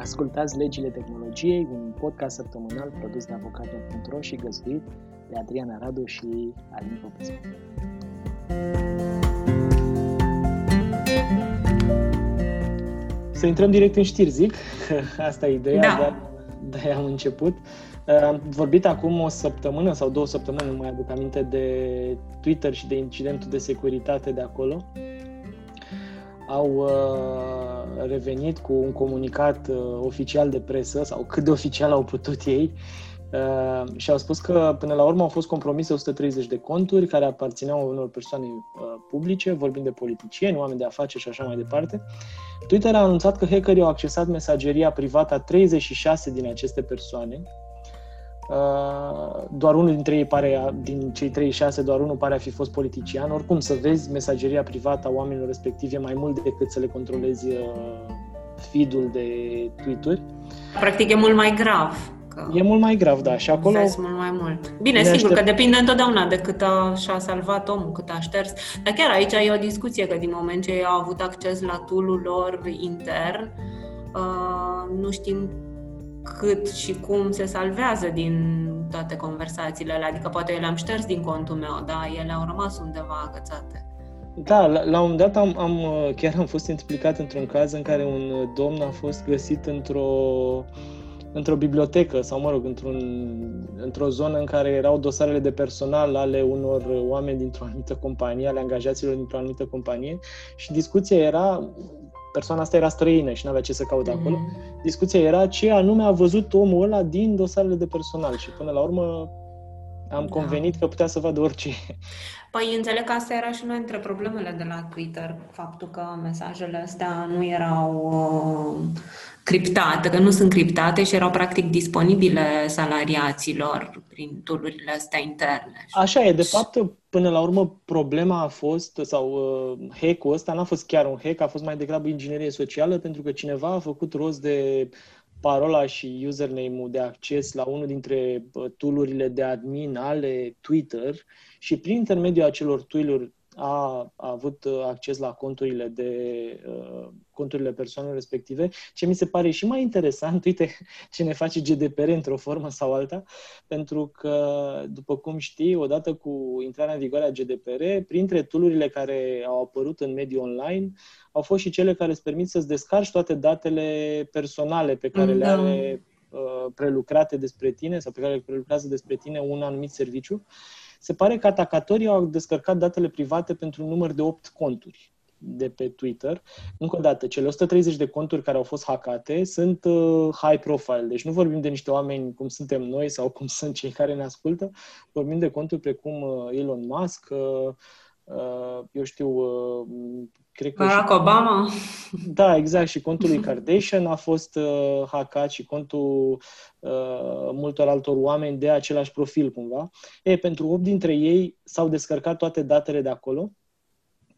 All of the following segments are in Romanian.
Ascultați Legile Tehnologiei, un podcast săptămânal produs de avocatul.ro și găzduit de Adriana Radu și Alin Popescu. Să intrăm direct în știri, zic, că asta e ideea, da. dar de am început. Am vorbit acum o săptămână sau două săptămâni, nu mai aduc aminte, de Twitter și de incidentul de securitate de acolo. Au uh, revenit cu un comunicat uh, oficial de presă, sau cât de oficial au putut ei, uh, și au spus că până la urmă au fost compromise 130 de conturi care aparțineau unor persoane uh, publice, vorbind de politicieni, oameni de afaceri și așa mai departe. Twitter a anunțat că hackerii au accesat mesageria privată a 36 din aceste persoane, Uh, doar unul dintre ei pare, din cei 36, doar unul pare a fi fost politician. Oricum, să vezi mesageria privată a oamenilor respectivi e mai mult decât să le controlezi uh, feed-ul de tweet-uri. Practic e mult mai grav. Că e mult mai grav, da. Și acolo... Vezi mult mai mult. Bine, sigur aștept... că depinde întotdeauna de cât a, și-a salvat omul, cât a șters. Dar chiar aici e o discuție, că din moment ce ei au avut acces la tool lor intern, uh, nu știm cât și cum se salvează din toate conversațiile alea. Adică poate eu le-am șters din contul meu, dar ele au rămas undeva agățate. Da, la, la un dat am, am, chiar am fost implicat într-un caz în care un domn a fost găsit într-o într-o bibliotecă sau, mă rog, într-un, într-o zonă în care erau dosarele de personal ale unor oameni dintr-o anumită companie, ale angajaților dintr-o anumită companie și discuția era persoana asta era străină și nu avea ce să caute mm-hmm. acolo. Discuția era ce anume a văzut omul ăla din dosarele de personal și până la urmă am da. convenit că putea să vadă orice. Păi înțeleg că asta era și una dintre problemele de la Twitter, faptul că mesajele astea nu erau uh, criptate, că nu sunt criptate și erau practic disponibile salariaților prin tulurile astea interne. Așa e, de fapt, până la urmă problema a fost, sau uh, hack-ul ăsta n-a fost chiar un hack, a fost mai degrabă inginerie socială, pentru că cineva a făcut rost de parola și username-ul de acces la unul dintre tool de admin ale Twitter și prin intermediul acelor tool a, a avut uh, acces la conturile de uh, conturile persoanelor respective. Ce mi se pare și mai interesant, uite ce ne face GDPR într-o formă sau alta, pentru că, după cum știi, odată cu intrarea în vigoare a GDPR, printre tool care au apărut în mediul online, au fost și cele care îți permit să-ți descarci toate datele personale pe care da. le are uh, prelucrate despre tine sau pe care le prelucrează despre tine un anumit serviciu se pare că atacatorii au descărcat datele private pentru un număr de 8 conturi de pe Twitter. Încă o dată, cele 130 de conturi care au fost hackate sunt uh, high profile, deci nu vorbim de niște oameni cum suntem noi sau cum sunt cei care ne ascultă, vorbim de conturi precum uh, Elon Musk, uh, uh, eu știu, uh, cred că Barack și... Obama. Da, exact, și contul lui Kardashian a fost uh, hackat și contul uh, multor altor oameni de același profil cumva. E, pentru 8 dintre ei s-au descărcat toate datele de acolo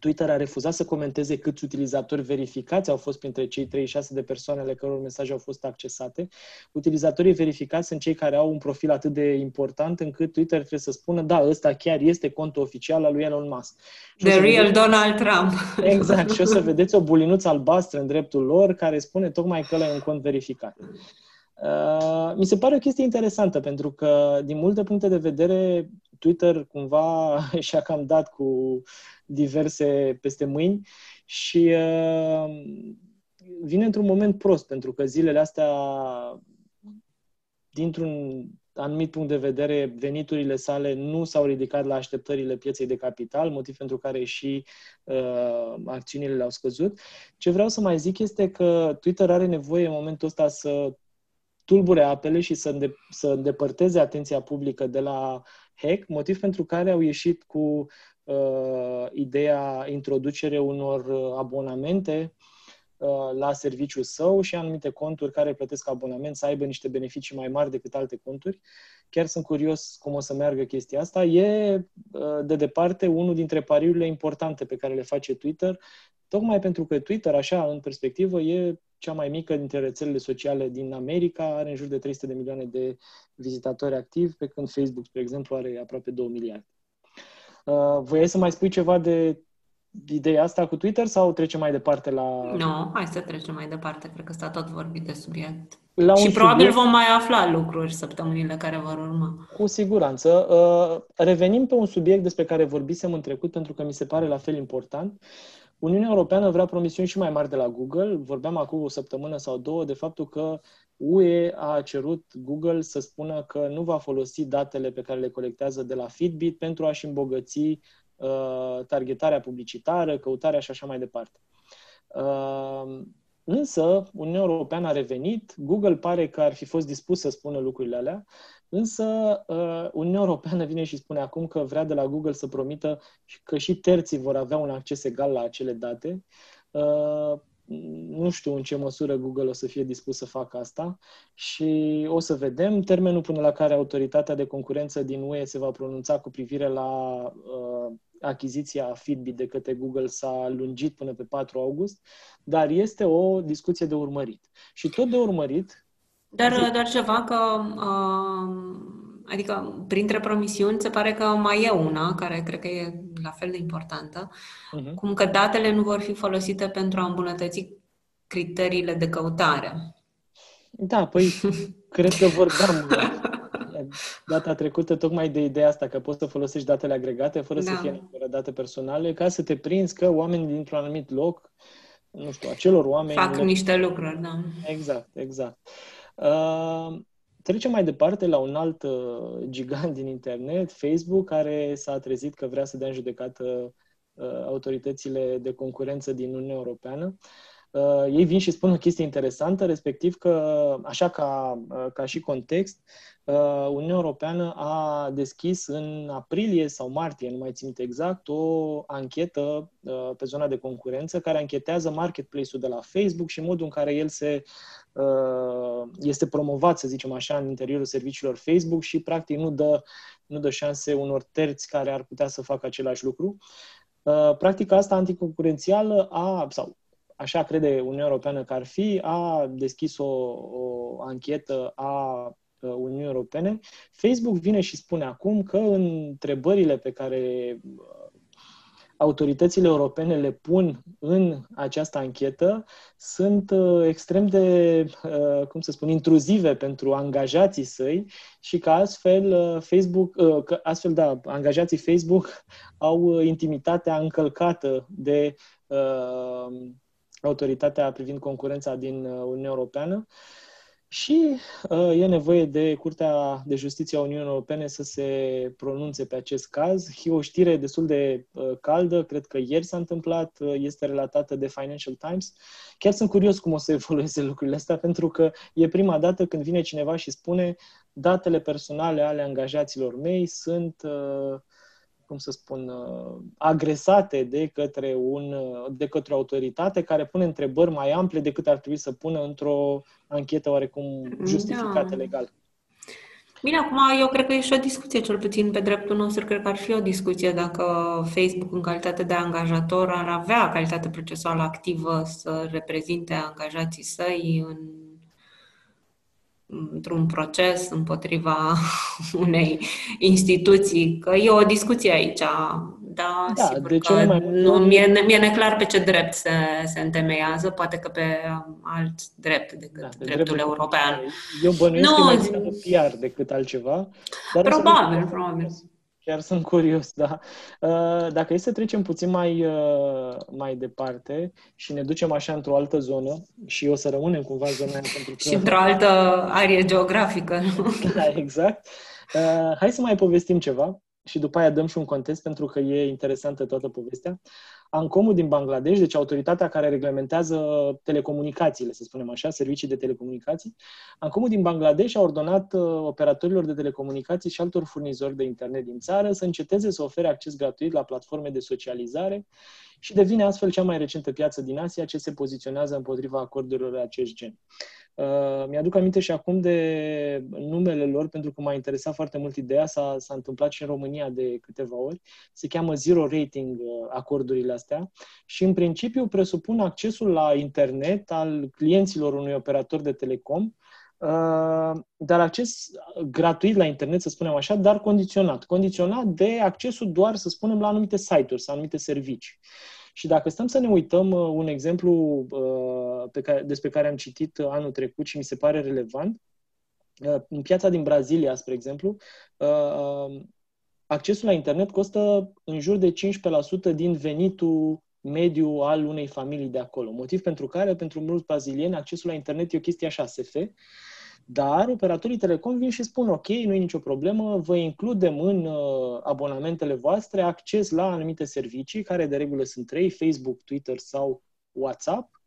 Twitter a refuzat să comenteze câți utilizatori verificați au fost printre cei 36 de persoane ale căror mesaje au fost accesate. Utilizatorii verificați sunt cei care au un profil atât de important încât Twitter trebuie să spună, da, ăsta chiar este contul oficial al lui Elon Musk. The real vedeți... Donald Trump. Exact. Și o să vedeți o bulinuță albastră în dreptul lor care spune tocmai că ăla e un cont verificat. Uh, mi se pare o chestie interesantă pentru că, din multe puncte de vedere, Twitter cumva și-a cam dat cu diverse peste mâini și uh, vine într-un moment prost, pentru că zilele astea, dintr-un anumit punct de vedere, veniturile sale nu s-au ridicat la așteptările pieței de capital, motiv pentru care și uh, acțiunile le-au scăzut. Ce vreau să mai zic este că Twitter are nevoie în momentul ăsta să tulbure apele și să, înde- să îndepărteze atenția publică de la hack, motiv pentru care au ieșit cu uh, ideea introducere unor uh, abonamente uh, la serviciul său și anumite conturi care plătesc abonament să aibă niște beneficii mai mari decât alte conturi. Chiar sunt curios cum o să meargă chestia asta. E, uh, de departe, unul dintre pariurile importante pe care le face Twitter, tocmai pentru că Twitter, așa, în perspectivă, e cea mai mică dintre rețelele sociale din America, are în jur de 300 de milioane de vizitatori activi, pe când Facebook, spre exemplu, are aproape 2 miliarde. Uh, voiai să mai spui ceva de ideea asta cu Twitter sau trecem mai departe la... Nu, no, hai să trecem mai departe. Cred că s-a tot vorbit de subiect. La și probabil subiect... vom mai afla lucruri săptămânile care vor urma. Cu siguranță. Uh, revenim pe un subiect despre care vorbisem în trecut, pentru că mi se pare la fel important. Uniunea Europeană vrea promisiuni și mai mari de la Google. Vorbeam acum o săptămână sau două de faptul că UE a cerut Google să spună că nu va folosi datele pe care le colectează de la Fitbit pentru a-și îmbogăți uh, targetarea publicitară, căutarea și așa mai departe. Uh, însă, Uniunea Europeană a revenit, Google pare că ar fi fost dispus să spună lucrurile alea, însă uh, Uniunea Europeană vine și spune acum că vrea de la Google să promită că și terții vor avea un acces egal la acele date. Uh, nu știu în ce măsură Google o să fie dispus să facă asta și o să vedem. Termenul până la care autoritatea de concurență din UE se va pronunța cu privire la uh, achiziția Fitbit de către Google s-a lungit până pe 4 august, dar este o discuție de urmărit. Și tot de urmărit... Dar, zic... dar ceva că... Uh, adică, printre promisiuni, se pare că mai e una, care cred că e la fel de importantă, uh-huh. cum că datele nu vor fi folosite pentru a îmbunătăți criteriile de căutare. Da, păi cred că vorbeam data trecută tocmai de ideea asta, că poți să folosești datele agregate fără da. să fie neapărat date personale, ca să te prinzi că oamenii dintr-un anumit loc, nu știu, acelor oameni... Fac le... niște lucruri, da. Exact, exact. Uh, trecem mai departe la un alt uh, gigant din internet, Facebook, care s-a trezit că vrea să dea în judecată uh, autoritățile de concurență din Uniunea Europeană. Uh, ei vin și spun o chestie interesantă, respectiv că, așa ca, uh, ca și context, Uh, Uniunea Europeană a deschis în aprilie sau martie, nu mai țin exact, o anchetă uh, pe zona de concurență care anchetează marketplace-ul de la Facebook și modul în care el se uh, este promovat, să zicem așa, în interiorul serviciilor Facebook și practic nu dă, nu dă șanse unor terți care ar putea să facă același lucru. Practica asta anticoncurențială a, sau așa crede Uniunea Europeană că ar fi, a deschis o, o anchetă a Uh, Uniunii Europene, Facebook vine și spune acum că în întrebările pe care uh, autoritățile europene le pun în această anchetă sunt uh, extrem de, cum să spun, intruzive pentru angajații săi și că astfel Facebook, că astfel da, angajații Facebook au intimitatea încălcată de autoritatea privind concurența din Uniunea Europeană și uh, e nevoie de Curtea de Justiție a Uniunii Europene să se pronunțe pe acest caz. E o știre destul de uh, caldă, cred că ieri s-a întâmplat, uh, este relatată de Financial Times. Chiar sunt curios cum o să evolueze lucrurile astea, pentru că e prima dată când vine cineva și spune datele personale ale angajaților mei sunt uh, cum să spun, uh, agresate de către, un, uh, de către o autoritate care pune întrebări mai ample decât ar trebui să pună într-o anchetă oarecum justificată da. legal. Bine, acum eu cred că e și o discuție, cel puțin pe dreptul nostru, cred că ar fi o discuție dacă Facebook, în calitate de angajator, ar avea calitate procesuală activă să reprezinte angajații săi în într-un proces împotriva unei instituții, că e o discuție aici, da, da sigur de că mai nu, mie, mie neclar pe ce drept se, se întemeiază, poate că pe alt drept decât da, dreptul drept european. Eu bănuiesc nu, că mai PR decât altceva. Dar probabil, probabil. Chiar sunt curios, da. Uh, dacă e să trecem puțin mai, uh, mai departe și ne ducem așa într-o altă zonă și o să rămânem cumva în zona aia pentru că... Și într-o altă arie geografică, nu? Da, exact. Uh, hai să mai povestim ceva și după aia dăm și un context pentru că e interesantă toată povestea. Ancomul din Bangladesh, deci autoritatea care reglementează telecomunicațiile, să spunem așa, servicii de telecomunicații, Ancomul din Bangladesh a ordonat uh, operatorilor de telecomunicații și altor furnizori de internet din țară să înceteze să ofere acces gratuit la platforme de socializare și devine astfel cea mai recentă piață din Asia ce se poziționează împotriva acordurilor de acest gen. Uh, mi-aduc aminte și acum de numele lor, pentru că m-a interesat foarte mult ideea, s-a, s-a întâmplat și în România de câteva ori. Se cheamă Zero Rating uh, acordurile astea și în principiu presupun accesul la internet al clienților unui operator de telecom, uh, dar acces gratuit la internet, să spunem așa, dar condiționat. Condiționat de accesul doar, să spunem, la anumite site-uri sau anumite servicii. Și dacă stăm să ne uităm uh, un exemplu uh, pe care, despre care am citit anul trecut și mi se pare relevant, uh, în piața din Brazilia, spre exemplu, accesul la internet costă în jur de 15% din venitul mediu al unei familii de acolo. Motiv pentru care, pentru mulți brazilieni, accesul la internet e o chestie așa, SF, dar operatorii telecom vin și spun, ok, nu e nicio problemă, vă includem în uh, abonamentele voastre acces la anumite servicii, care de regulă sunt trei, Facebook, Twitter sau WhatsApp,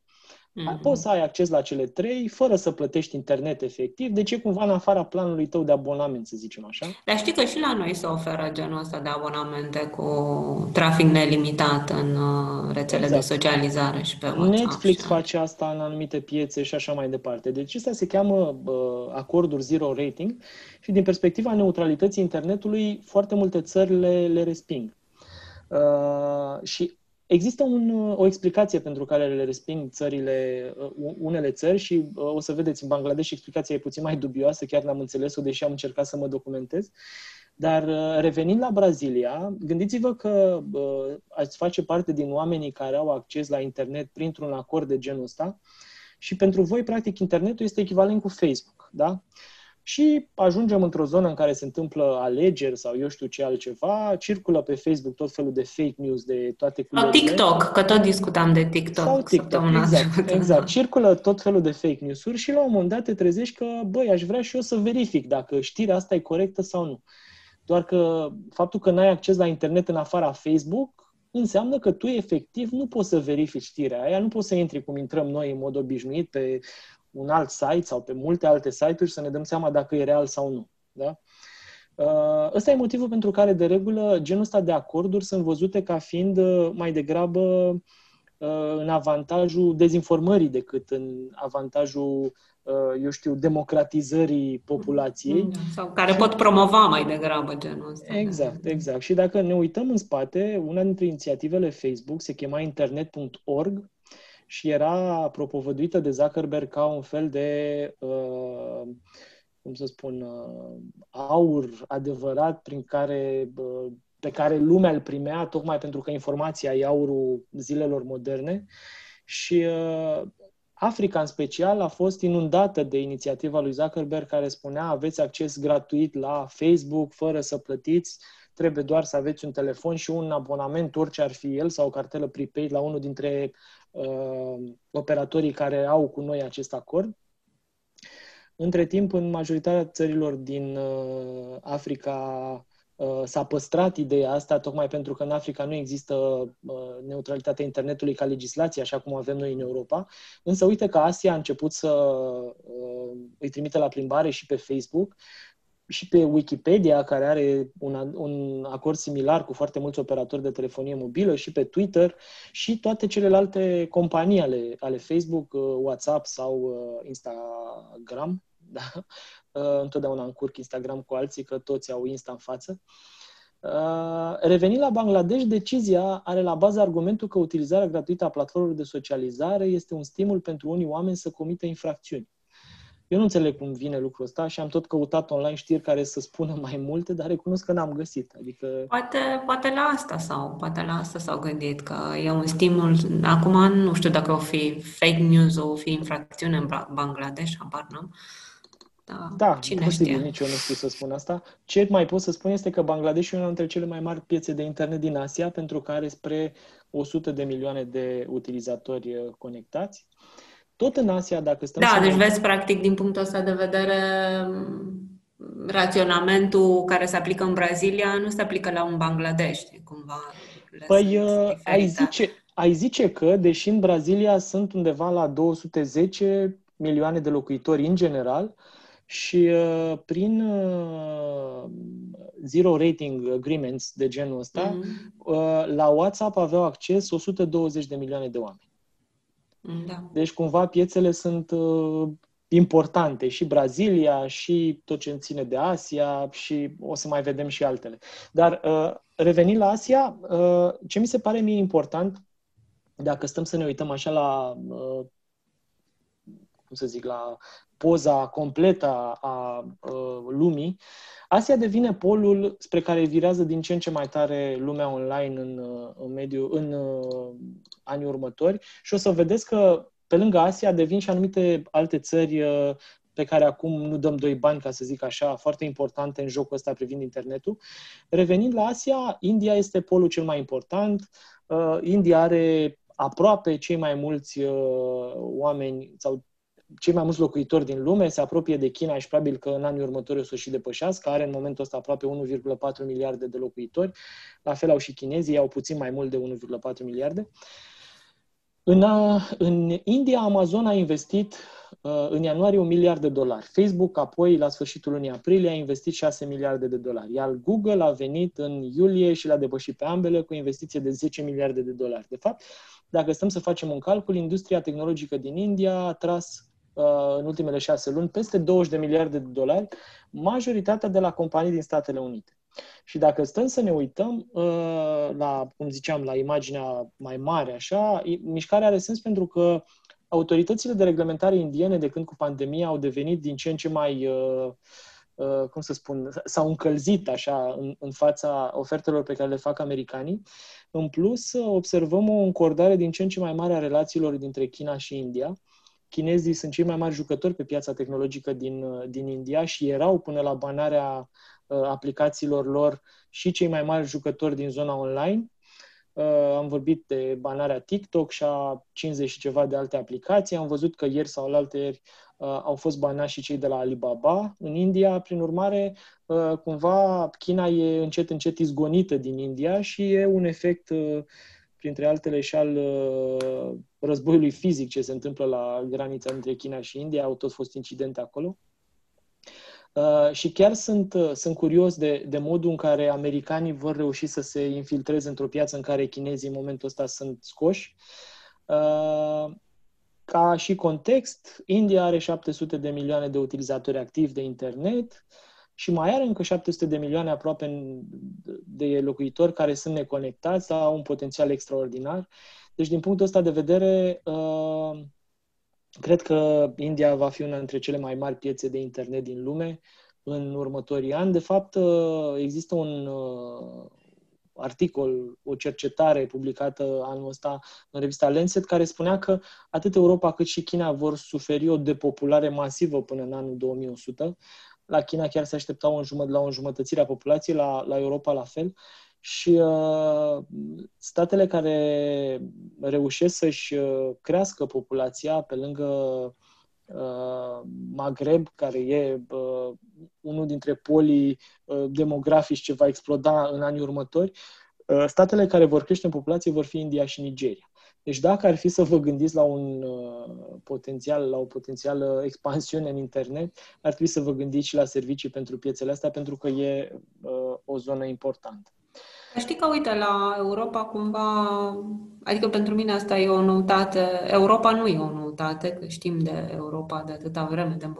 Mm-hmm. Poți să ai acces la cele trei fără să plătești internet efectiv, deci e cumva în afara planului tău de abonament, să zicem așa. Dar știi că și la noi se oferă genul ăsta de abonamente cu trafic nelimitat în uh, rețele exact. de socializare și pe WhatsApp. Netflix și face asta în anumite piețe și așa mai departe. Deci asta se cheamă uh, acorduri zero rating și din perspectiva neutralității internetului, foarte multe țări le, le resping. Uh, și Există un, o explicație pentru care le resping țările, uh, unele țări și uh, o să vedeți, în Bangladesh explicația e puțin mai dubioasă, chiar n-am înțeles-o, deși am încercat să mă documentez. Dar uh, revenind la Brazilia, gândiți-vă că uh, ați face parte din oamenii care au acces la internet printr-un acord de genul ăsta și pentru voi, practic, internetul este echivalent cu Facebook, da? Uh, și ajungem într-o zonă în care se întâmplă alegeri sau eu știu ce altceva, circulă pe Facebook tot felul de fake news de toate culorile. Sau TikTok, că tot discutam de TikTok. Sau TikTok, exact, exact. Circulă tot felul de fake news-uri și la un moment dat te trezești că, băi, aș vrea și eu să verific dacă știrea asta e corectă sau nu. Doar că faptul că n-ai acces la internet în afara Facebook înseamnă că tu efectiv nu poți să verifici știrea aia, nu poți să intri cum intrăm noi în mod obișnuit pe un alt site sau pe multe alte site-uri să ne dăm seama dacă e real sau nu. Da? Uh, ăsta e motivul pentru care, de regulă, genul ăsta de acorduri sunt văzute ca fiind uh, mai degrabă uh, în avantajul dezinformării decât în avantajul, eu știu, democratizării populației. Mm, sau care pot promova mai degrabă genul ăsta. Exact, exact. Și dacă ne uităm în spate, una dintre inițiativele Facebook se chema internet.org și era propovăduită de Zuckerberg ca un fel de, uh, cum să spun, uh, aur adevărat prin care, uh, pe care lumea îl primea, tocmai pentru că informația e aurul zilelor moderne. Și uh, Africa, în special, a fost inundată de inițiativa lui Zuckerberg care spunea aveți acces gratuit la Facebook fără să plătiți, trebuie doar să aveți un telefon și un abonament, orice ar fi el, sau o cartelă prepaid la unul dintre uh, operatorii care au cu noi acest acord. Între timp, în majoritatea țărilor din uh, Africa uh, s-a păstrat ideea asta, tocmai pentru că în Africa nu există uh, neutralitatea internetului ca legislație, așa cum avem noi în Europa. Însă uite că Asia a început să uh, îi trimite la plimbare și pe Facebook și pe Wikipedia, care are un, un acord similar cu foarte mulți operatori de telefonie mobilă, și pe Twitter, și toate celelalte companii ale, ale Facebook, uh, WhatsApp sau uh, Instagram. Da? Uh, întotdeauna încurc Instagram cu alții, că toți au Insta în față. Revenind la Bangladesh, decizia are la bază argumentul că utilizarea gratuită a platformelor de socializare este un stimul pentru unii oameni să comită infracțiuni. Eu nu înțeleg cum vine lucrul ăsta și am tot căutat online știri care să spună mai multe, dar recunosc că n-am găsit. Adică... Poate, poate la asta sau poate la asta s-au gândit, că e un stimul. Acum nu știu dacă o fi fake news, o fi infracțiune în Bangladesh, apar, nu? Da, da cine posibil, știe? nici eu nu știu să spun asta. Ce mai pot să spun este că Bangladesh e una dintre cele mai mari piețe de internet din Asia, pentru că are spre 100 de milioane de utilizatori uh, conectați. Tot în Asia, dacă stăm Da, deci vezi, practic, din punctul ăsta de vedere, raționamentul care se aplică în Brazilia nu se aplică la un Bangladesh, cumva. Păi, uh, ai zice, ai zice că, deși în Brazilia sunt undeva la 210 milioane de locuitori în general, și uh, prin uh, zero rating agreements de genul ăsta, mm-hmm. uh, la WhatsApp aveau acces 120 de milioane de oameni. Da. Deci, cumva, piețele sunt uh, importante, și Brazilia, și tot ce ține de Asia, și o să mai vedem și altele. Dar, uh, revenind la Asia, uh, ce mi se pare mie important, dacă stăm să ne uităm așa la, uh, cum să zic, la poza completă a, a lumii, Asia devine polul spre care virează din ce în ce mai tare lumea online în, în, mediu, în anii următori și o să vedeți că pe lângă Asia devin și anumite alte țări pe care acum nu dăm doi bani, ca să zic așa, foarte importante în jocul ăsta privind internetul. Revenind la Asia, India este polul cel mai important. Uh, India are aproape cei mai mulți uh, oameni sau cei mai mulți locuitori din lume, se apropie de China și probabil că în anii următori o să și depășească, are în momentul ăsta aproape 1,4 miliarde de locuitori, la fel au și chinezii, au puțin mai mult de 1,4 miliarde. În, uh, în India, Amazon a investit Uh, în ianuarie un miliard de dolari. Facebook apoi, la sfârșitul lunii aprilie, a investit 6 miliarde de dolari. Iar Google a venit în iulie și l-a depășit pe ambele cu o investiție de 10 miliarde de dolari. De fapt, dacă stăm să facem un calcul, industria tehnologică din India a tras uh, în ultimele șase luni peste 20 de miliarde de dolari, majoritatea de la companii din Statele Unite. Și dacă stăm să ne uităm uh, la, cum ziceam, la imaginea mai mare, așa, mișcarea are sens pentru că autoritățile de reglementare indiene, de când cu pandemia, au devenit din ce în ce mai, uh, uh, cum să spun, s-au încălzit așa în, în fața ofertelor pe care le fac americanii. În plus, observăm o încordare din ce în ce mai mare a relațiilor dintre China și India. Chinezii sunt cei mai mari jucători pe piața tehnologică din, uh, din India și erau până la banarea aplicațiilor lor și cei mai mari jucători din zona online Uh, am vorbit de banarea TikTok și a 50 și ceva de alte aplicații. Am văzut că ieri sau alte ieri uh, au fost banați și cei de la Alibaba în India. Prin urmare, uh, cumva China e încet, încet izgonită din India și e un efect, printre altele, și al războiului fizic ce se întâmplă la granița între China și India. Au tot fost incidente acolo. Uh, și chiar sunt, uh, sunt curios de, de modul în care americanii vor reuși să se infiltreze într-o piață în care chinezii în momentul ăsta sunt scoși. Uh, ca și context, India are 700 de milioane de utilizatori activi de internet și mai are încă 700 de milioane aproape de locuitori care sunt neconectați, au un potențial extraordinar. Deci, din punctul ăsta de vedere, Cred că India va fi una dintre cele mai mari piețe de internet din lume în următorii ani. De fapt, uh, există un uh, articol, o cercetare publicată anul ăsta în revista Lancet, care spunea că atât Europa cât și China vor suferi o depopulare masivă până în anul 2100. La China chiar se aștepta o înjumăt- la o înjumătățire a populației, la, la Europa la fel și uh, statele care reușesc să-și uh, crească populația pe lângă uh, Maghreb, care e uh, unul dintre polii uh, demografici ce va exploda în anii următori, uh, statele care vor crește în populație vor fi India și Nigeria. Deci dacă ar fi să vă gândiți la un uh, potențial, la o potențială expansiune în internet, ar trebui să vă gândiți și la servicii pentru piețele astea, pentru că e uh, o zonă importantă. Știi că, uite, la Europa cumva, adică pentru mine asta e o noutate, Europa nu e o noutate, că știm de Europa de atâta vreme, de,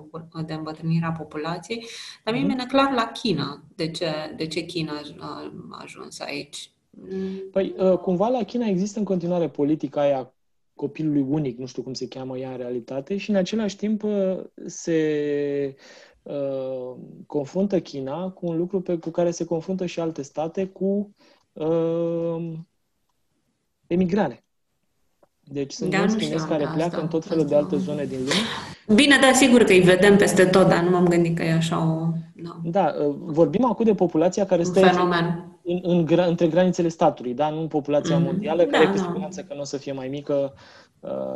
de îmbătrânirea populației, dar mie mm-hmm. mi-e clar la China, de ce, de ce China a ajuns aici. Păi, ă, cumva la China există în continuare politica aia copilului unic, nu știu cum se cheamă ea în realitate, și în același timp ă, se Uh, confruntă China cu un lucru pe, cu care se confruntă și alte state cu uh, emigrare. Deci sunt da, mulți chinezi care pleacă asta, în tot felul asta. de alte zone din lume. Bine, dar sigur că îi vedem peste tot, dar nu m-am gândit că e așa o... Da, da uh, vorbim acum de populația care stă fenomen. În, în, în, între granițele statului, da? nu populația mm. mondială, care da, cu siguranță că nu o să fie mai mică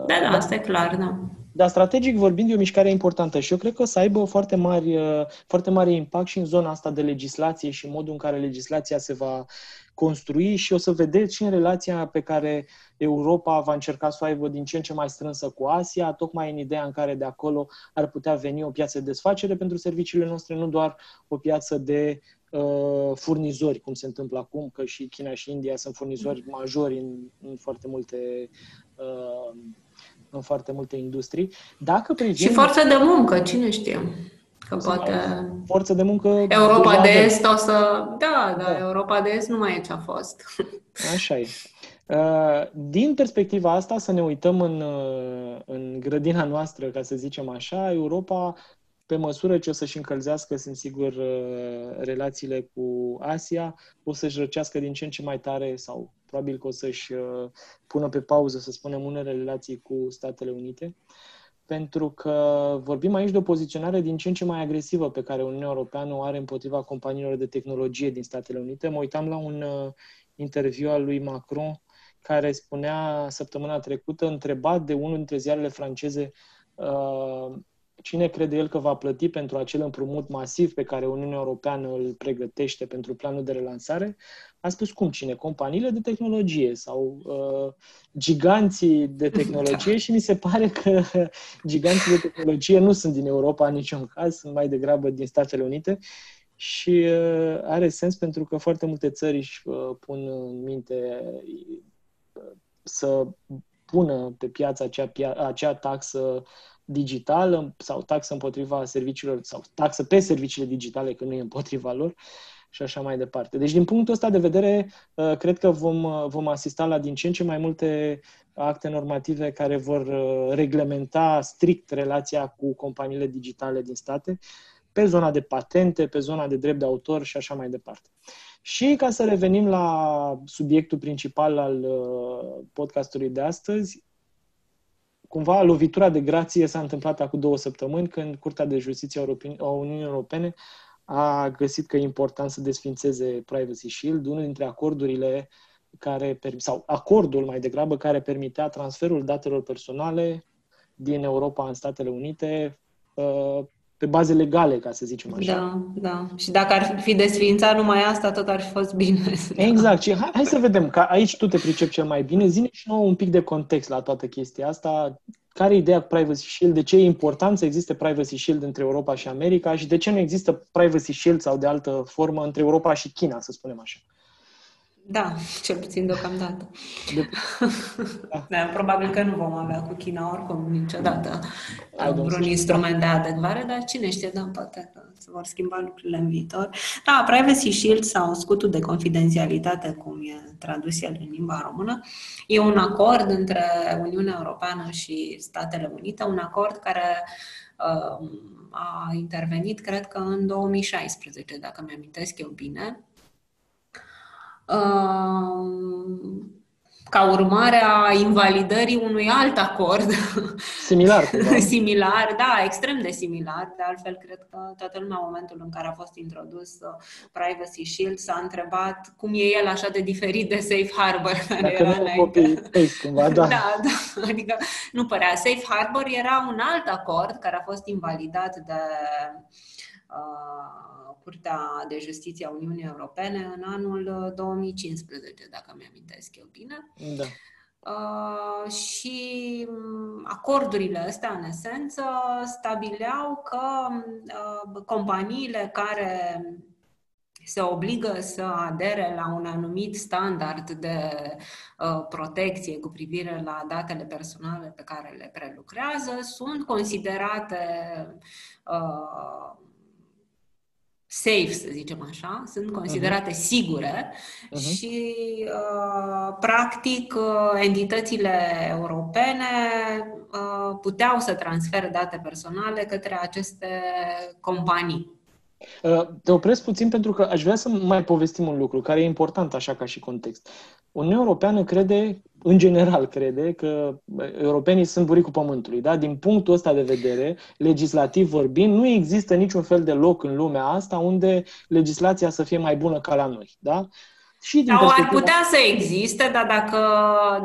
da, da, asta e clar, da. Dar strategic vorbind, e o mișcare importantă și eu cred că o să aibă foarte mari, uh, foarte mare impact și în zona asta de legislație și modul în care legislația se va construi și o să vedeți și în relația pe care Europa va încerca să o aibă din ce în ce mai strânsă cu Asia, tocmai în ideea în care de acolo ar putea veni o piață de desfacere pentru serviciile noastre, nu doar o piață de uh, furnizori, cum se întâmplă acum, că și China și India sunt furnizori majori în, în foarte multe uh, în foarte multe industrii. Dacă privim... Și forță de muncă, cine știe? Că poate... Forță de muncă... Europa de Est o să... Da, da, da, Europa de Est nu mai e ce a fost. Așa e. Uh, din perspectiva asta, să ne uităm în, uh, în grădina noastră, ca să zicem așa, Europa, pe măsură ce o să-și încălzească, sunt sigur, uh, relațiile cu Asia, o să-și răcească din ce în ce mai tare sau probabil că o să-și pună pe pauză, să spunem, unele relații cu Statele Unite pentru că vorbim aici de o poziționare din ce în ce mai agresivă pe care Uniunea Europeană o are împotriva companiilor de tehnologie din Statele Unite. Mă uitam la un uh, interviu al lui Macron care spunea săptămâna trecută, întrebat de unul dintre ziarele franceze uh, cine crede el că va plăti pentru acel împrumut masiv pe care Uniunea Europeană îl pregătește pentru planul de relansare, a spus cum cine? Companiile de tehnologie sau uh, giganții de tehnologie da. și mi se pare că giganții de tehnologie nu sunt din Europa în niciun caz, sunt mai degrabă din Statele Unite și uh, are sens pentru că foarte multe țări își uh, pun în minte uh, să pună pe piață acea, acea taxă digitală sau taxă împotriva serviciilor sau taxă pe serviciile digitale, că nu e împotriva lor și așa mai departe. Deci, din punctul ăsta de vedere, uh, cred că vom, uh, vom asista la din ce în ce mai multe acte normative care vor uh, reglementa strict relația cu companiile digitale din state pe zona de patente, pe zona de drept de autor și așa mai departe. Și ca să revenim la subiectul principal al podcastului de astăzi, cumva lovitura de grație s-a întâmplat acum două săptămâni când Curtea de Justiție a Uniunii Europene a găsit că e important să desfințeze Privacy Shield, unul dintre acordurile care, sau acordul mai degrabă, care permitea transferul datelor personale din Europa în Statele Unite uh, pe baze legale, ca să zicem așa. Da, da. Și dacă ar fi desfințat numai asta, tot ar fi fost bine. Exact. Și hai, hai să vedem, că aici tu te pricepi cel mai bine. Zine și nouă un pic de context la toată chestia asta. Care e ideea cu Privacy Shield? De ce e important să existe Privacy Shield între Europa și America și de ce nu există Privacy Shield sau de altă formă între Europa și China, să spunem așa? Da, cel puțin deocamdată. De... Da. da, probabil că nu vom avea cu China oricum niciodată vreun instrument de adecvare, dar cine știe, da, poate că se vor schimba lucrurile în viitor. Da, Privacy Shield sau scutul de confidențialitate, cum e tradus el în limba română, e un acord între Uniunea Europeană și Statele Unite, un acord care uh, a intervenit, cred că în 2016, dacă mi-amintesc eu bine, ca urmare a invalidării unui alt acord. Similar. similar, da, extrem de similar. De altfel, cred că toată lumea, în momentul în care a fost introdus uh, Privacy Shield, s-a întrebat cum e el așa de diferit de Safe Harbor. Care Dacă era nu copii, cumva, da. da, da. Adică nu părea. Safe Harbor era un alt acord care a fost invalidat de uh, Curtea de Justiție a Uniunii Europene în anul 2015, uh, dacă mi-amintesc eu bine. Da. Uh, și mm, acordurile astea, în esență, stabileau că uh, companiile care se obligă să adere la un anumit standard de uh, protecție cu privire la datele personale pe care le prelucrează, sunt considerate uh, safe, să zicem așa, sunt considerate uh-huh. sigure uh-huh. și, uh, practic, uh, entitățile europene uh, puteau să transfere date personale către aceste companii. Uh, te opresc puțin pentru că aș vrea să mai povestim un lucru care e important așa ca și context. Uniunea Europeană crede, în general crede, că europenii sunt buricul pământului. Da? Din punctul ăsta de vedere, legislativ vorbind, nu există niciun fel de loc în lumea asta unde legislația să fie mai bună ca la noi. Da? Și din Sau ar putea să existe, dar dacă,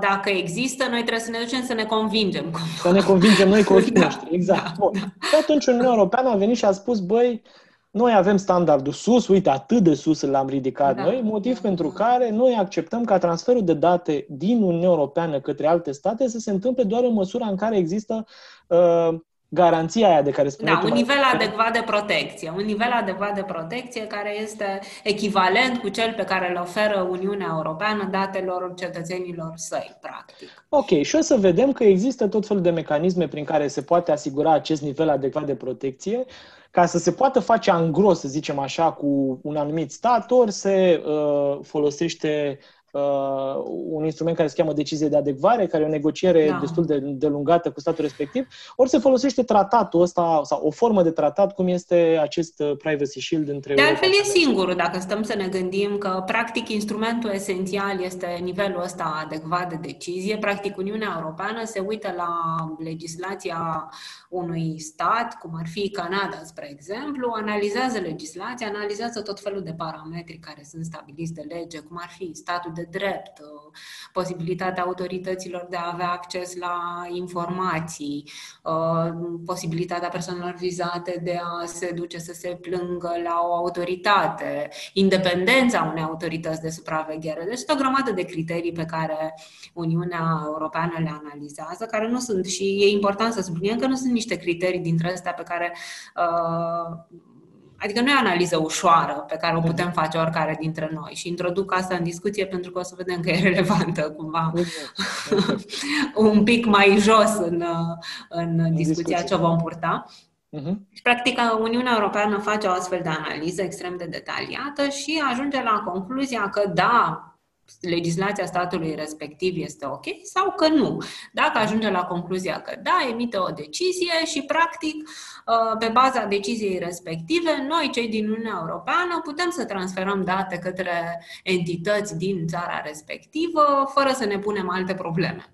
dacă există, noi trebuie să ne ducem să ne convingem. Să ne convingem noi cu ochii da. noștri, exact. Bun. Și atunci Uniunea Europeană a venit și a spus, băi, noi avem standardul sus, uite, atât de sus l-am ridicat da, noi, motiv da, pentru da. care noi acceptăm ca transferul de date din Uniunea Europeană către alte state să se întâmple doar în măsura în care există uh, garanția aia de care spuneai Da, un nivel mai... adecvat de protecție. Un nivel adecvat de protecție care este echivalent cu cel pe care îl oferă Uniunea Europeană datelor cetățenilor săi, practic. Ok, și o să vedem că există tot felul de mecanisme prin care se poate asigura acest nivel adecvat de protecție ca să se poată face angros, să zicem așa, cu un anumit stat, ori se uh, folosește uh, un instrument care se cheamă decizie de adecvare, care e o negociere da. destul de delungată cu statul respectiv, ori se folosește tratatul ăsta sau o formă de tratat, cum este acest uh, Privacy Shield între... De altfel e singurul, dacă stăm să ne gândim că, practic, instrumentul esențial este nivelul ăsta adecvat de decizie. Practic, Uniunea Europeană se uită la legislația unui stat, cum ar fi Canada, spre exemplu, analizează legislația, analizează tot felul de parametri care sunt stabiliți de lege, cum ar fi statul de drept, uh, posibilitatea autorităților de a avea acces la informații, uh, posibilitatea persoanelor vizate de a se duce să se plângă la o autoritate, independența unei autorități de supraveghere. Deci o grămadă de criterii pe care Uniunea Europeană le analizează, care nu sunt, și e important să subliniem că nu sunt niște criterii dintre astea pe care uh, Adică nu e o analiză ușoară pe care o putem face oricare dintre noi și introduc asta în discuție pentru că o să vedem că e relevantă cumva un pic mai jos în, în discuția ce vom purta. Uh-huh. Și, practic, Uniunea Europeană face o astfel de analiză extrem de detaliată și ajunge la concluzia că, da, legislația statului respectiv este ok sau că nu. Dacă ajunge la concluzia că da, emite o decizie și, practic, uh, pe baza deciziei respective, noi, cei din Uniunea Europeană, putem să transferăm date către entități din țara respectivă fără să ne punem alte probleme.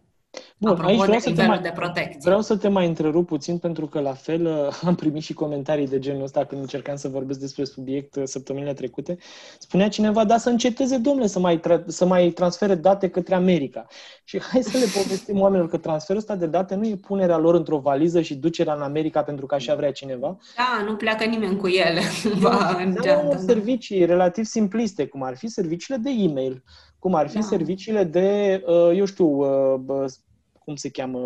Bun, Apropo aici vreau, să te mai, de protecție. vreau să te mai întrerup puțin pentru că la fel uh, am primit și comentarii de genul ăsta când încercam să vorbesc despre subiect uh, săptămânile trecute. Spunea cineva, da, să înceteze, domnule, să mai, tra- să mai transfere date către America. Și hai să le povestim oamenilor că transferul ăsta de date nu e punerea lor într-o valiză și ducerea în America pentru că așa vrea cineva. Da, nu pleacă nimeni cu ele. Da, servicii relativ simpliste, cum ar fi serviciile de e-mail, cum ar fi da. serviciile de, uh, eu știu, cum se cheamă,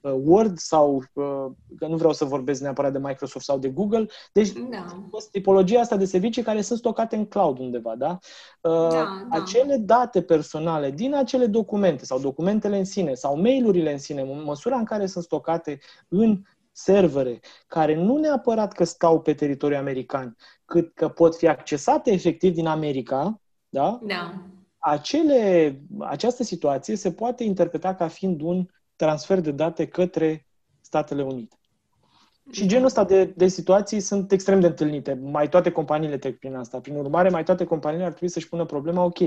uh, Word sau, uh, că nu vreau să vorbesc neapărat de Microsoft sau de Google. Deci, da. tipologia asta de servicii care sunt stocate în cloud undeva, da? Uh, da, da. Acele date personale din acele documente sau documentele în sine sau mail-urile în sine, în măsura în care sunt stocate în servere care nu neapărat că stau pe teritoriul american, cât că pot fi accesate efectiv din America, da? Da. Acele, această situație se poate interpreta ca fiind un transfer de date către Statele Unite. Și genul ăsta de, de situații sunt extrem de întâlnite. Mai toate companiile trec prin asta. Prin urmare, mai toate companiile ar trebui să-și pună problema, ok,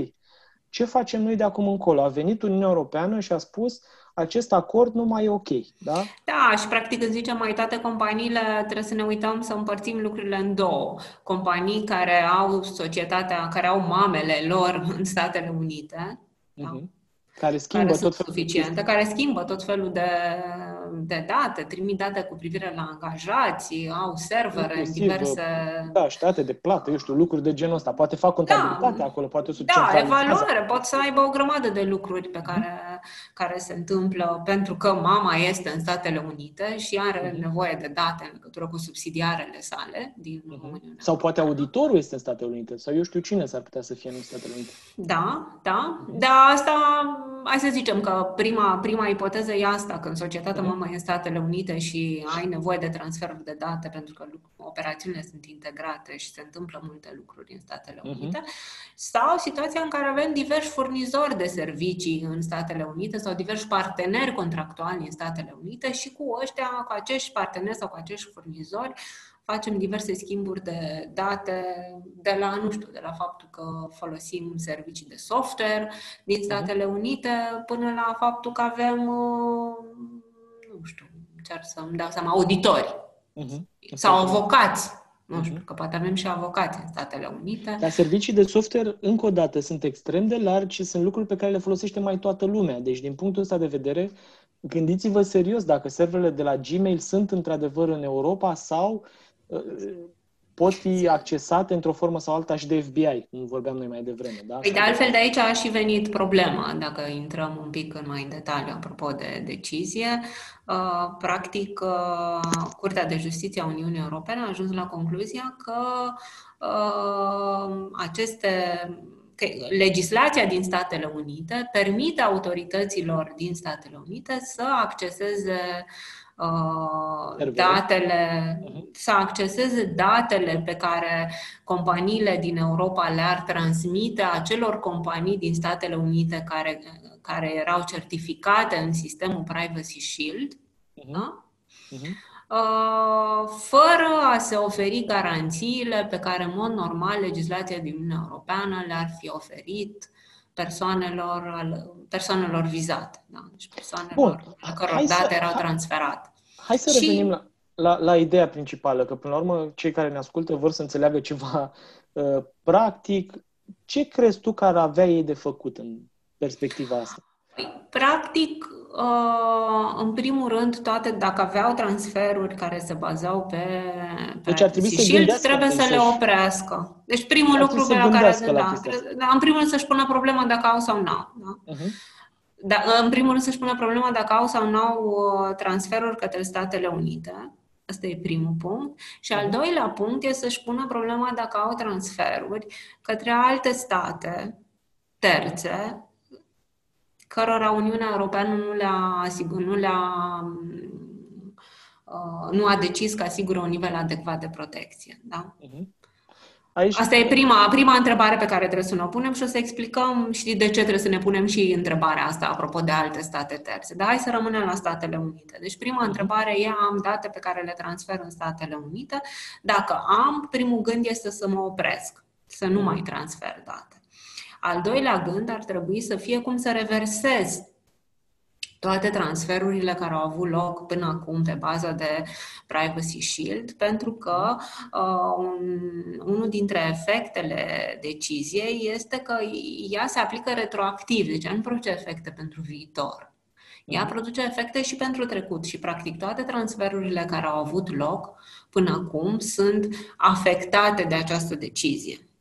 ce facem noi de acum încolo? A venit Uniunea Europeană și a spus acest acord nu mai e ok, da? Da, și practic când zicem mai toate companiile, trebuie să ne uităm să împărțim lucrurile în două. Companii care au societatea, care au mamele lor în Statele Unite, uh-huh. da? Mhm care schimbă care tot felul suficiente, care schimbă tot felul de, de date, trimit date cu privire la angajați, au servere în diverse... Da, și date de plată, eu știu, lucruri de genul ăsta. Poate fac contabilitate da, acolo, poate o Da, evaluare, pot să aibă o grămadă de lucruri pe care, mm-hmm. care se întâmplă pentru că mama este în Statele Unite și are mm-hmm. nevoie de date în legătură cu subsidiarele sale din mm-hmm. Uniunea. Sau poate auditorul este în Statele Unite, sau eu știu cine s-ar putea să fie în Statele Unite. Da, da, dar asta hai să zicem că prima, prima ipoteză e asta, când societatea mamă e în Statele Unite și ai nevoie de transferuri de date pentru că operațiunile sunt integrate și se întâmplă multe lucruri în Statele mhm. Unite, uh-huh. sau situația în care avem diversi furnizori de servicii în Statele Unite sau diversi parteneri contractuali în Statele Unite și cu ăștia, cu acești parteneri sau cu acești furnizori, facem diverse schimburi de date de la, nu știu, de la faptul că folosim servicii de software din mhm. Statele Unite până la faptul că avem, uh, nu știu, cer să-mi dau seama, auditori uh-huh. sau avocați. Nu știu, uh-huh. că poate avem și avocați în Statele Unite. Dar servicii de software, încă o dată, sunt extrem de largi și sunt lucruri pe care le folosește mai toată lumea. Deci, din punctul ăsta de vedere, gândiți-vă serios dacă serverele de la Gmail sunt într-adevăr în Europa sau pot fi accesate într-o formă sau alta și de FBI, cum vorbeam noi mai devreme. Da? Păi de altfel de aici a și venit problema, dacă intrăm un pic în mai în detaliu apropo de decizie. Uh, practic, uh, Curtea de Justiție a Uniunii Europene a ajuns la concluzia că uh, aceste că legislația din Statele Unite permite autorităților din Statele Unite să acceseze uh, datele, uh-huh. să acceseze datele pe care companiile din Europa le-ar transmite acelor companii din Statele Unite care, care erau certificate în sistemul Privacy Shield, uh-huh. da? uh-huh. Uh, fără a se oferi garanțiile pe care, în mod normal, legislația din Uniunea Europeană le-ar fi oferit persoanelor, persoanelor vizate, da? deci persoanelor Bun. a căror hai date să, erau transferate. Hai să și... revenim la, la, la ideea principală, că până la urmă cei care ne ascultă vor să înțeleagă ceva uh, practic. Ce crezi tu că ar avea ei de făcut în perspectiva asta? Păi, practic, Uh, în primul rând, toate, dacă aveau transferuri care se bazau pe, pe deci ar trebui să Shield, trebuie să le oprească. Deci primul lucru pe care... La da, da, în primul rând să-și pună problema dacă au sau nu au. Da? Uh-huh. Da, în primul rând să-și pună problema dacă au sau nu au uh, transferuri către Statele Unite. Asta e primul punct. Și al uh-huh. doilea punct e să-și pună problema dacă au transferuri către alte state terțe cărora Uniunea Europeană nu le-a, asigur, nu le-a uh, nu a decis că asigură un nivel adecvat de protecție. Da? Uh-huh. Aici... Asta e prima, prima întrebare pe care trebuie să ne o punem și o să explicăm și de ce trebuie să ne punem și întrebarea asta apropo de alte state terțe. Dar hai să rămânem la Statele Unite. Deci prima uh-huh. întrebare e, am date pe care le transfer în Statele Unite? Dacă am, primul gând este să mă opresc, să nu mai transfer date. Al doilea gând ar trebui să fie cum să reversez toate transferurile care au avut loc până acum pe bază de Privacy Shield, pentru că uh, un, unul dintre efectele deciziei este că ea se aplică retroactiv, deci nu produce efecte pentru viitor. Ea mhm. produce efecte și pentru trecut și, practic, toate transferurile care au avut loc până acum sunt afectate de această decizie.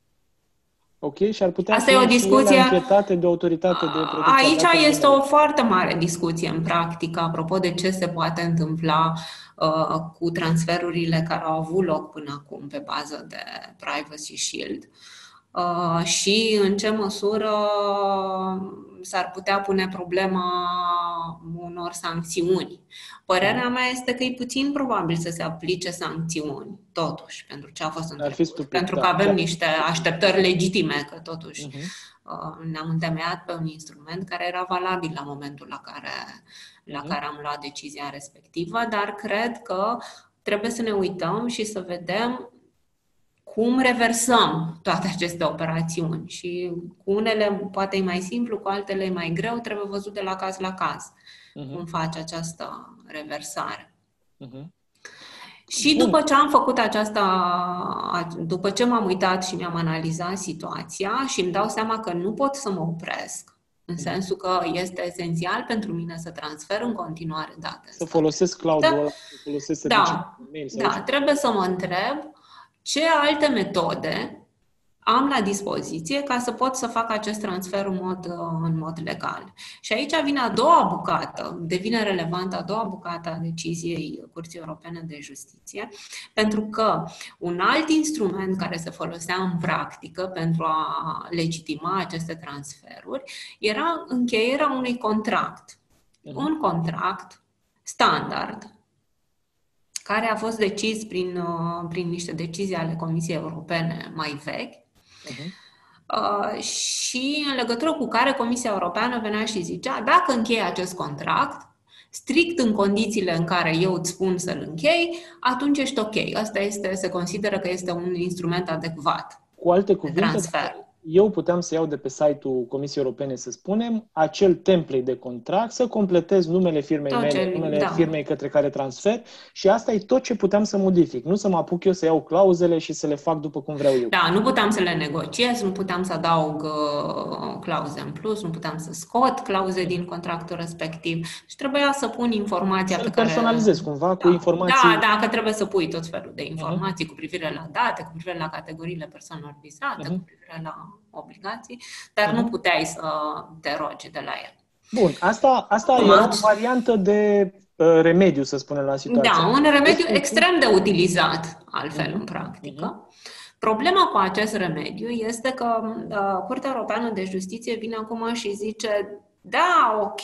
Ok? Și ar putea Asta fi e o discuție. de autoritate de Aici este o foarte mare discuție în practică apropo de ce se poate întâmpla uh, cu transferurile care au avut loc până acum pe bază de Privacy Shield. Uh, și în ce măsură s-ar putea pune problema unor sancțiuni. Părerea mea este că e puțin probabil să se aplice sancțiuni, totuși, pentru ce a fost în stupid, Pentru că da, avem da. niște așteptări legitime, că totuși uh-huh. ne-am întemeiat pe un instrument care era valabil la momentul la care, la uh-huh. care am luat decizia respectivă, dar cred că trebuie să ne uităm și să vedem cum reversăm toate aceste operațiuni și cu unele poate e mai simplu, cu altele e mai greu, trebuie văzut de la caz la caz uh-huh. cum face această reversare. Uh-huh. Și după ce am făcut aceasta, după ce m-am uitat și mi-am analizat situația și îmi dau seama că nu pot să mă opresc, în mhm. sensul că este esențial pentru mine să transfer în continuare date. Să folosesc cloud-ul da, ăla, să folosesc da, mail da, trebuie să mă întreb ce alte metode am la dispoziție ca să pot să fac acest transfer în mod, în mod legal. Și aici vine a doua bucată, devine relevantă a doua bucată a deciziei Curții Europene de Justiție, pentru că un alt instrument care se folosea în practică pentru a legitima aceste transferuri era încheierea unui contract. Un contract standard care a fost decis prin, uh, prin niște decizii ale Comisiei Europene mai vechi, uh-huh. Uh, și în legătură cu care Comisia Europeană venea și zicea, dacă închei acest contract, strict în condițiile în care eu îți spun să-l închei, atunci ești ok. Asta este, se consideră că este un instrument adecvat. Cu alte cuvinte, transfer eu puteam să iau de pe site-ul Comisiei Europene, să spunem, acel template de contract, să completez numele firmei tot mele, numele da. firmei către care transfer și asta e tot ce puteam să modific. Nu să mă apuc eu să iau clauzele și să le fac după cum vreau eu. Da, nu puteam să le negociez, nu puteam să adaug uh, clauze în plus, nu puteam să scot clauze din contractul respectiv și trebuia să pun informația să pe care... personalizez cumva da. cu informații... Da, da, că trebuie să pui tot felul de informații uh-huh. cu privire la date, cu privire la categoriile persoanelor vizate, uh-huh. cu privire la obligații, dar uh-huh. nu mhm. puteai să te rogi de la el. Bun, asta, asta e o variantă de uh, remediu, să spunem, la situație. Da, un remediu extrem de utilizat, altfel, uh-huh. în practică. Uh-huh. Problema cu acest remediu este că uh, Curtea Europeană de Justiție vine acum și zice Da, ok,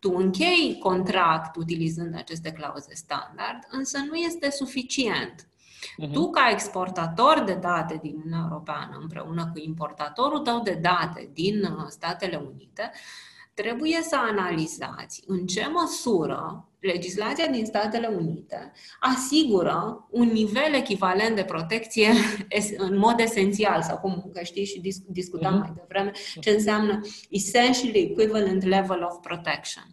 tu închei contract utilizând aceste clauze standard, însă nu este suficient. Uh-huh. Tu, ca exportator de date din Uniunea Europeană, împreună cu importatorul tău de date din uh, Statele Unite, trebuie să analizați în ce măsură legislația din Statele Unite asigură un nivel echivalent de protecție în mod esențial, sau cum că știi și discutam uh-huh. mai devreme, ce înseamnă essentially equivalent level of protection.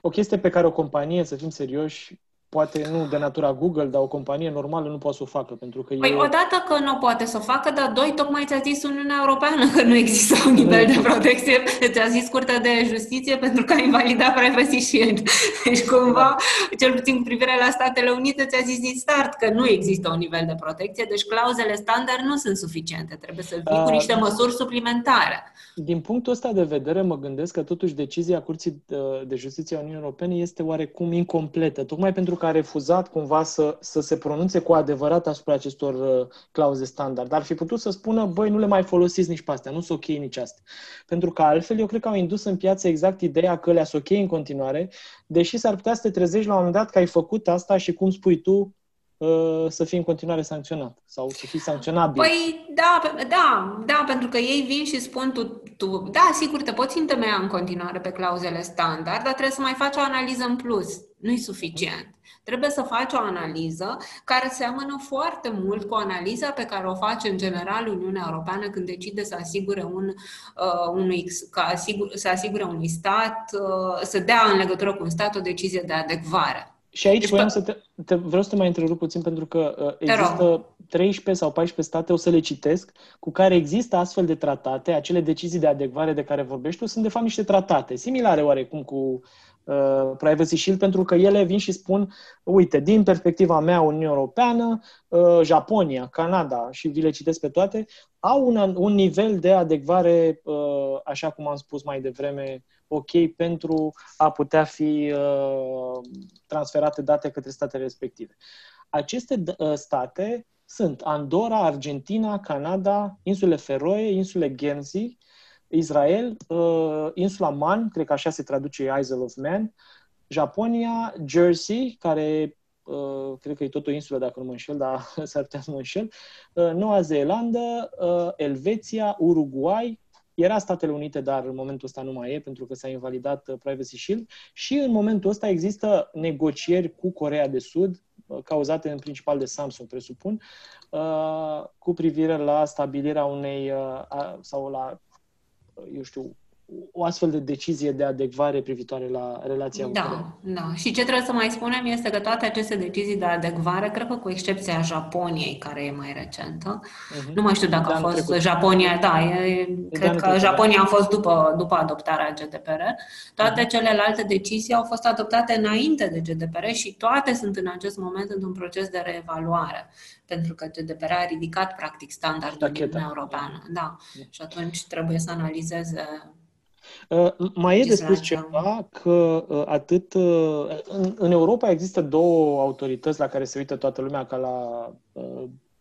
O chestie pe care o companie, să fim serioși, poate nu de natura Google, dar o companie normală nu poate să o facă, pentru că Păi, e... odată că nu poate să o facă, dar doi, tocmai ți-a zis Uniunea Europeană că nu există un nivel de protecție, ți-a zis Curtea de Justiție pentru că a invalidat Privacy Shield. Deci, cumva, cel puțin cu privire la Statele Unite, ți-a zis din start că nu există un nivel de protecție, deci clauzele standard nu sunt suficiente, trebuie să vii cu niște măsuri suplimentare. Din punctul ăsta de vedere, mă gândesc că totuși decizia Curții de Justiție a Uniunii Europene este oarecum incompletă, tocmai pentru că a refuzat cumva să, să se pronunțe cu adevărat asupra acestor uh, clauze standard. Ar fi putut să spună, băi, nu le mai folosiți nici pe astea, nu sunt ok nici astea. Pentru că altfel, eu cred că au indus în piață exact ideea că le ok în continuare, deși s-ar putea să te trezești la un moment dat că ai făcut asta și, cum spui tu, uh, să fii în continuare sancționat sau să fii sancționabil. Păi da, da, da, pentru că ei vin și spun tu, tu da, sigur, te poți întemeia în continuare pe clauzele standard, dar trebuie să mai faci o analiză în plus. Nu-i suficient. Trebuie să faci o analiză care seamănă foarte mult cu analiza pe care o face în general Uniunea Europeană când decide să asigure un, uh, unui, ca asigur, să asigure unui stat, uh, să dea în legătură cu un stat o decizie de adecvare. Și aici deci, voiam să te, te, vreau să te mai întrerup puțin pentru că uh, există 13 sau 14 state, o să le citesc, cu care există astfel de tratate, acele decizii de adecvare de care vorbești tu, sunt de fapt niște tratate, similare oarecum cu Uh, Privacy Shield pentru că ele vin și spun, uite, din perspectiva mea, Uniunea Europeană, uh, Japonia, Canada și vi le citesc pe toate, au un, un nivel de adecvare, uh, așa cum am spus mai devreme, ok pentru a putea fi transferate date către statele respective. Aceste state sunt Andorra, Argentina, Canada, insule Feroe, insule Guernsey, Israel, uh, insula Man, cred că așa se traduce Isle of Man, Japonia, Jersey, care uh, cred că e tot o insulă dacă nu mă înșel, dar s-ar putea să mă înșel, uh, Noua Zeelandă, uh, Elveția, Uruguay, era Statele Unite, dar în momentul ăsta nu mai e, pentru că s-a invalidat uh, Privacy Shield. Și în momentul ăsta există negocieri cu Corea de Sud, uh, cauzate în principal de Samsung, presupun, uh, cu privire la stabilirea unei sau la eu știu, o astfel de decizie de adecvare privitoare la relația Da, Ucraina. da. Și ce trebuie să mai spunem este că toate aceste decizii de adecvare, cred că cu excepția Japoniei, care e mai recentă, uh-huh. nu mai știu dacă de a fost trecut. Japonia, da, e, cred că trecut, Japonia a fost după, după adoptarea GDPR, toate uh-huh. celelalte decizii au fost adoptate înainte de GDPR și toate sunt în acest moment într-un proces de reevaluare pentru că GDPR a ridicat practic standardul din Uniunea Europeană. Da. Și atunci trebuie să analizeze Uh, mai e de spus ceva că uh, atât uh, în, în Europa există două autorități la care se uită toată lumea ca la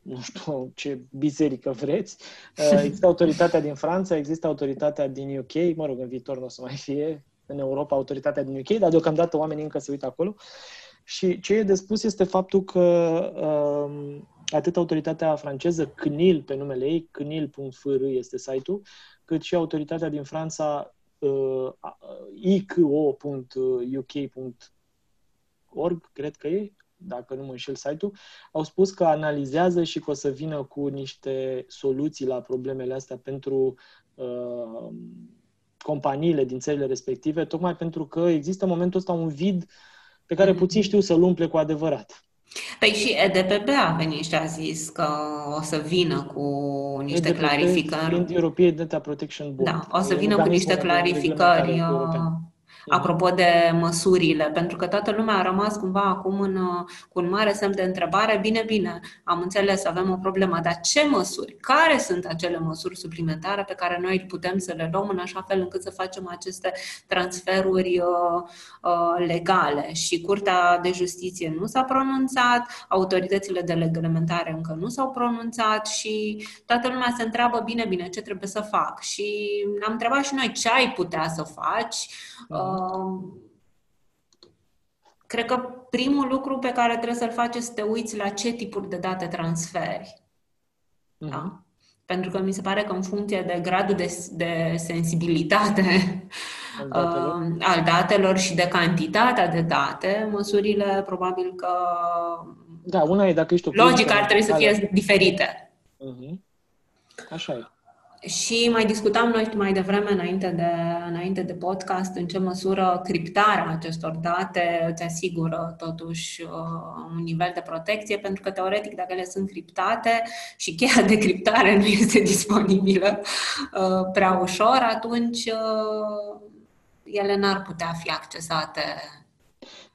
nu știu ce biserică vreți. Există autoritatea din Franța, există autoritatea din UK, mă rog, în viitor nu o să mai fie în Europa autoritatea din UK, dar deocamdată oamenii încă se uită acolo. Și ce e de spus este faptul că um, atât autoritatea franceză, CNIL pe numele ei, cnil.fr este site-ul, cât și autoritatea din Franța, uh, ico.uk.org, cred că e, dacă nu mă înșel site-ul, au spus că analizează și că o să vină cu niște soluții la problemele astea pentru uh, companiile din țările respective, tocmai pentru că există în momentul ăsta un vid pe care mm-hmm. puțin știu să-l umple cu adevărat. Păi și EDPB a venit și a zis că o să vină cu niște clarificări. Fiind European Data Protection Board. Da, o să vină cu niște clarificări uh, apropo de măsurile, pentru că toată lumea a rămas cumva acum în, cu un mare semn de întrebare. Bine, bine, am înțeles, avem o problemă, dar ce măsuri? Care sunt acele măsuri suplimentare pe care noi putem să le luăm în așa fel încât să facem aceste transferuri uh, uh, legale? Și Curtea de Justiție nu s-a pronunțat, autoritățile de reglementare încă nu s-au pronunțat și toată lumea se întreabă, bine, bine, ce trebuie să fac? Și ne-am întrebat și noi ce ai putea să faci. Uh, cred că primul lucru pe care trebuie să-l faci este să te uiți la ce tipuri de date transferi. Uh-huh. Da? Pentru că mi se pare că în funcție de gradul de, de sensibilitate al datelor. Uh, al datelor și de cantitatea de date, măsurile probabil că da, una e dacă ești o logic ar trebui să fie diferite. Uh-huh. Așa e. Și mai discutam noi mai devreme, înainte de, înainte de podcast, în ce măsură criptarea acestor date îți asigură totuși uh, un nivel de protecție, pentru că teoretic dacă ele sunt criptate și cheia de criptare nu este disponibilă uh, prea ușor, atunci uh, ele n-ar putea fi accesate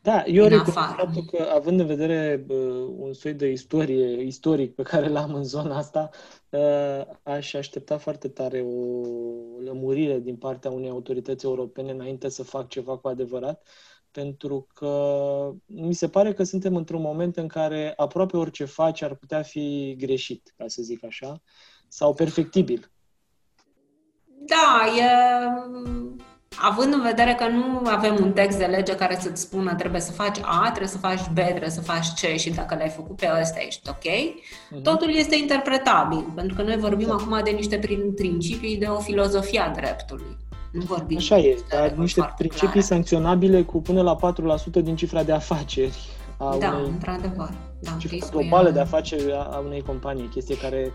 da, eu recunosc faptul că, având în vedere uh, un soi de istorie istoric pe care l-am în zona asta, uh, aș aștepta foarte tare o lămurire din partea unei autorități europene înainte să fac ceva cu adevărat, pentru că mi se pare că suntem într-un moment în care aproape orice faci ar putea fi greșit, ca să zic așa, sau perfectibil. Da, e având în vedere că nu avem un text de lege care să-ți spună trebuie să faci A, trebuie să faci B, trebuie să faci C și dacă l-ai făcut pe ăsta ești ok, uh-huh. totul este interpretabil, pentru că noi vorbim da. acum de niște principii de o filozofie a dreptului. Nu vorbim Așa e, dar niște principii clare. sancționabile cu până la 4% din cifra de afaceri. A da, unei, într-adevăr. Da, cifra globală e... de afaceri a unei companii, chestie care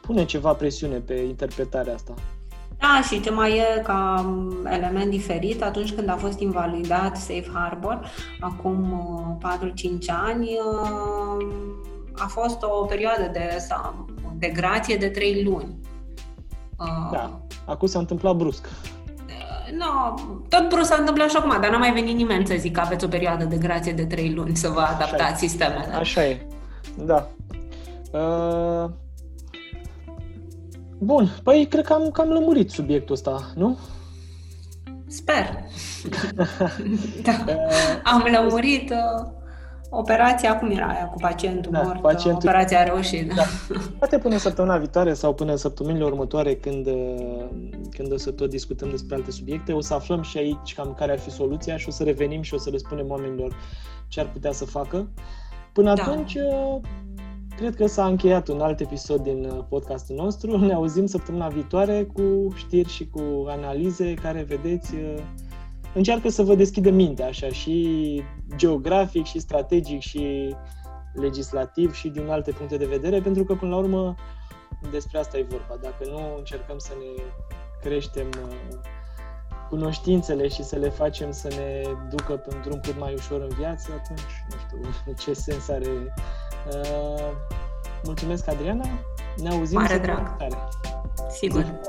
pune ceva presiune pe interpretarea asta. Da, și ce mai e ca element diferit, atunci când a fost invalidat Safe Harbor, acum 4-5 uh, ani, uh, a fost o perioadă de, de grație de 3 luni. Uh, da, acum s-a întâmplat brusc. No, tot brusc s-a întâmplat și acum, dar n-a mai venit nimeni să zic că aveți o perioadă de grație de 3 luni să vă adaptați Așa sistemele. Așa e, da. Uh, Bun, păi cred că am cam lămurit subiectul ăsta, nu? Sper. da. Am lămurit uh, operația, cum era aia cu pacientul da, mort? Pacientul... Operația a reușit. Da. Poate până săptămâna viitoare sau până săptămânile următoare când, uh, când o să tot discutăm despre alte subiecte, o să aflăm și aici cam care ar fi soluția și o să revenim și o să le spunem oamenilor ce ar putea să facă. Până da. atunci, uh, Cred că s-a încheiat un alt episod din uh, podcastul nostru. Ne auzim săptămâna viitoare cu știri și cu analize care, vedeți, uh, încearcă să vă deschidă mintea, așa, și geografic, și strategic, și legislativ, și din alte puncte de vedere, pentru că, până la urmă, despre asta e vorba. Dacă nu încercăm să ne creștem uh, cunoștințele și să le facem să ne ducă pe un drum cât mai ușor în viață, atunci nu știu ce sens are Uh, mulțumesc, Adriana. Ne auzim Mare drag. Sigur.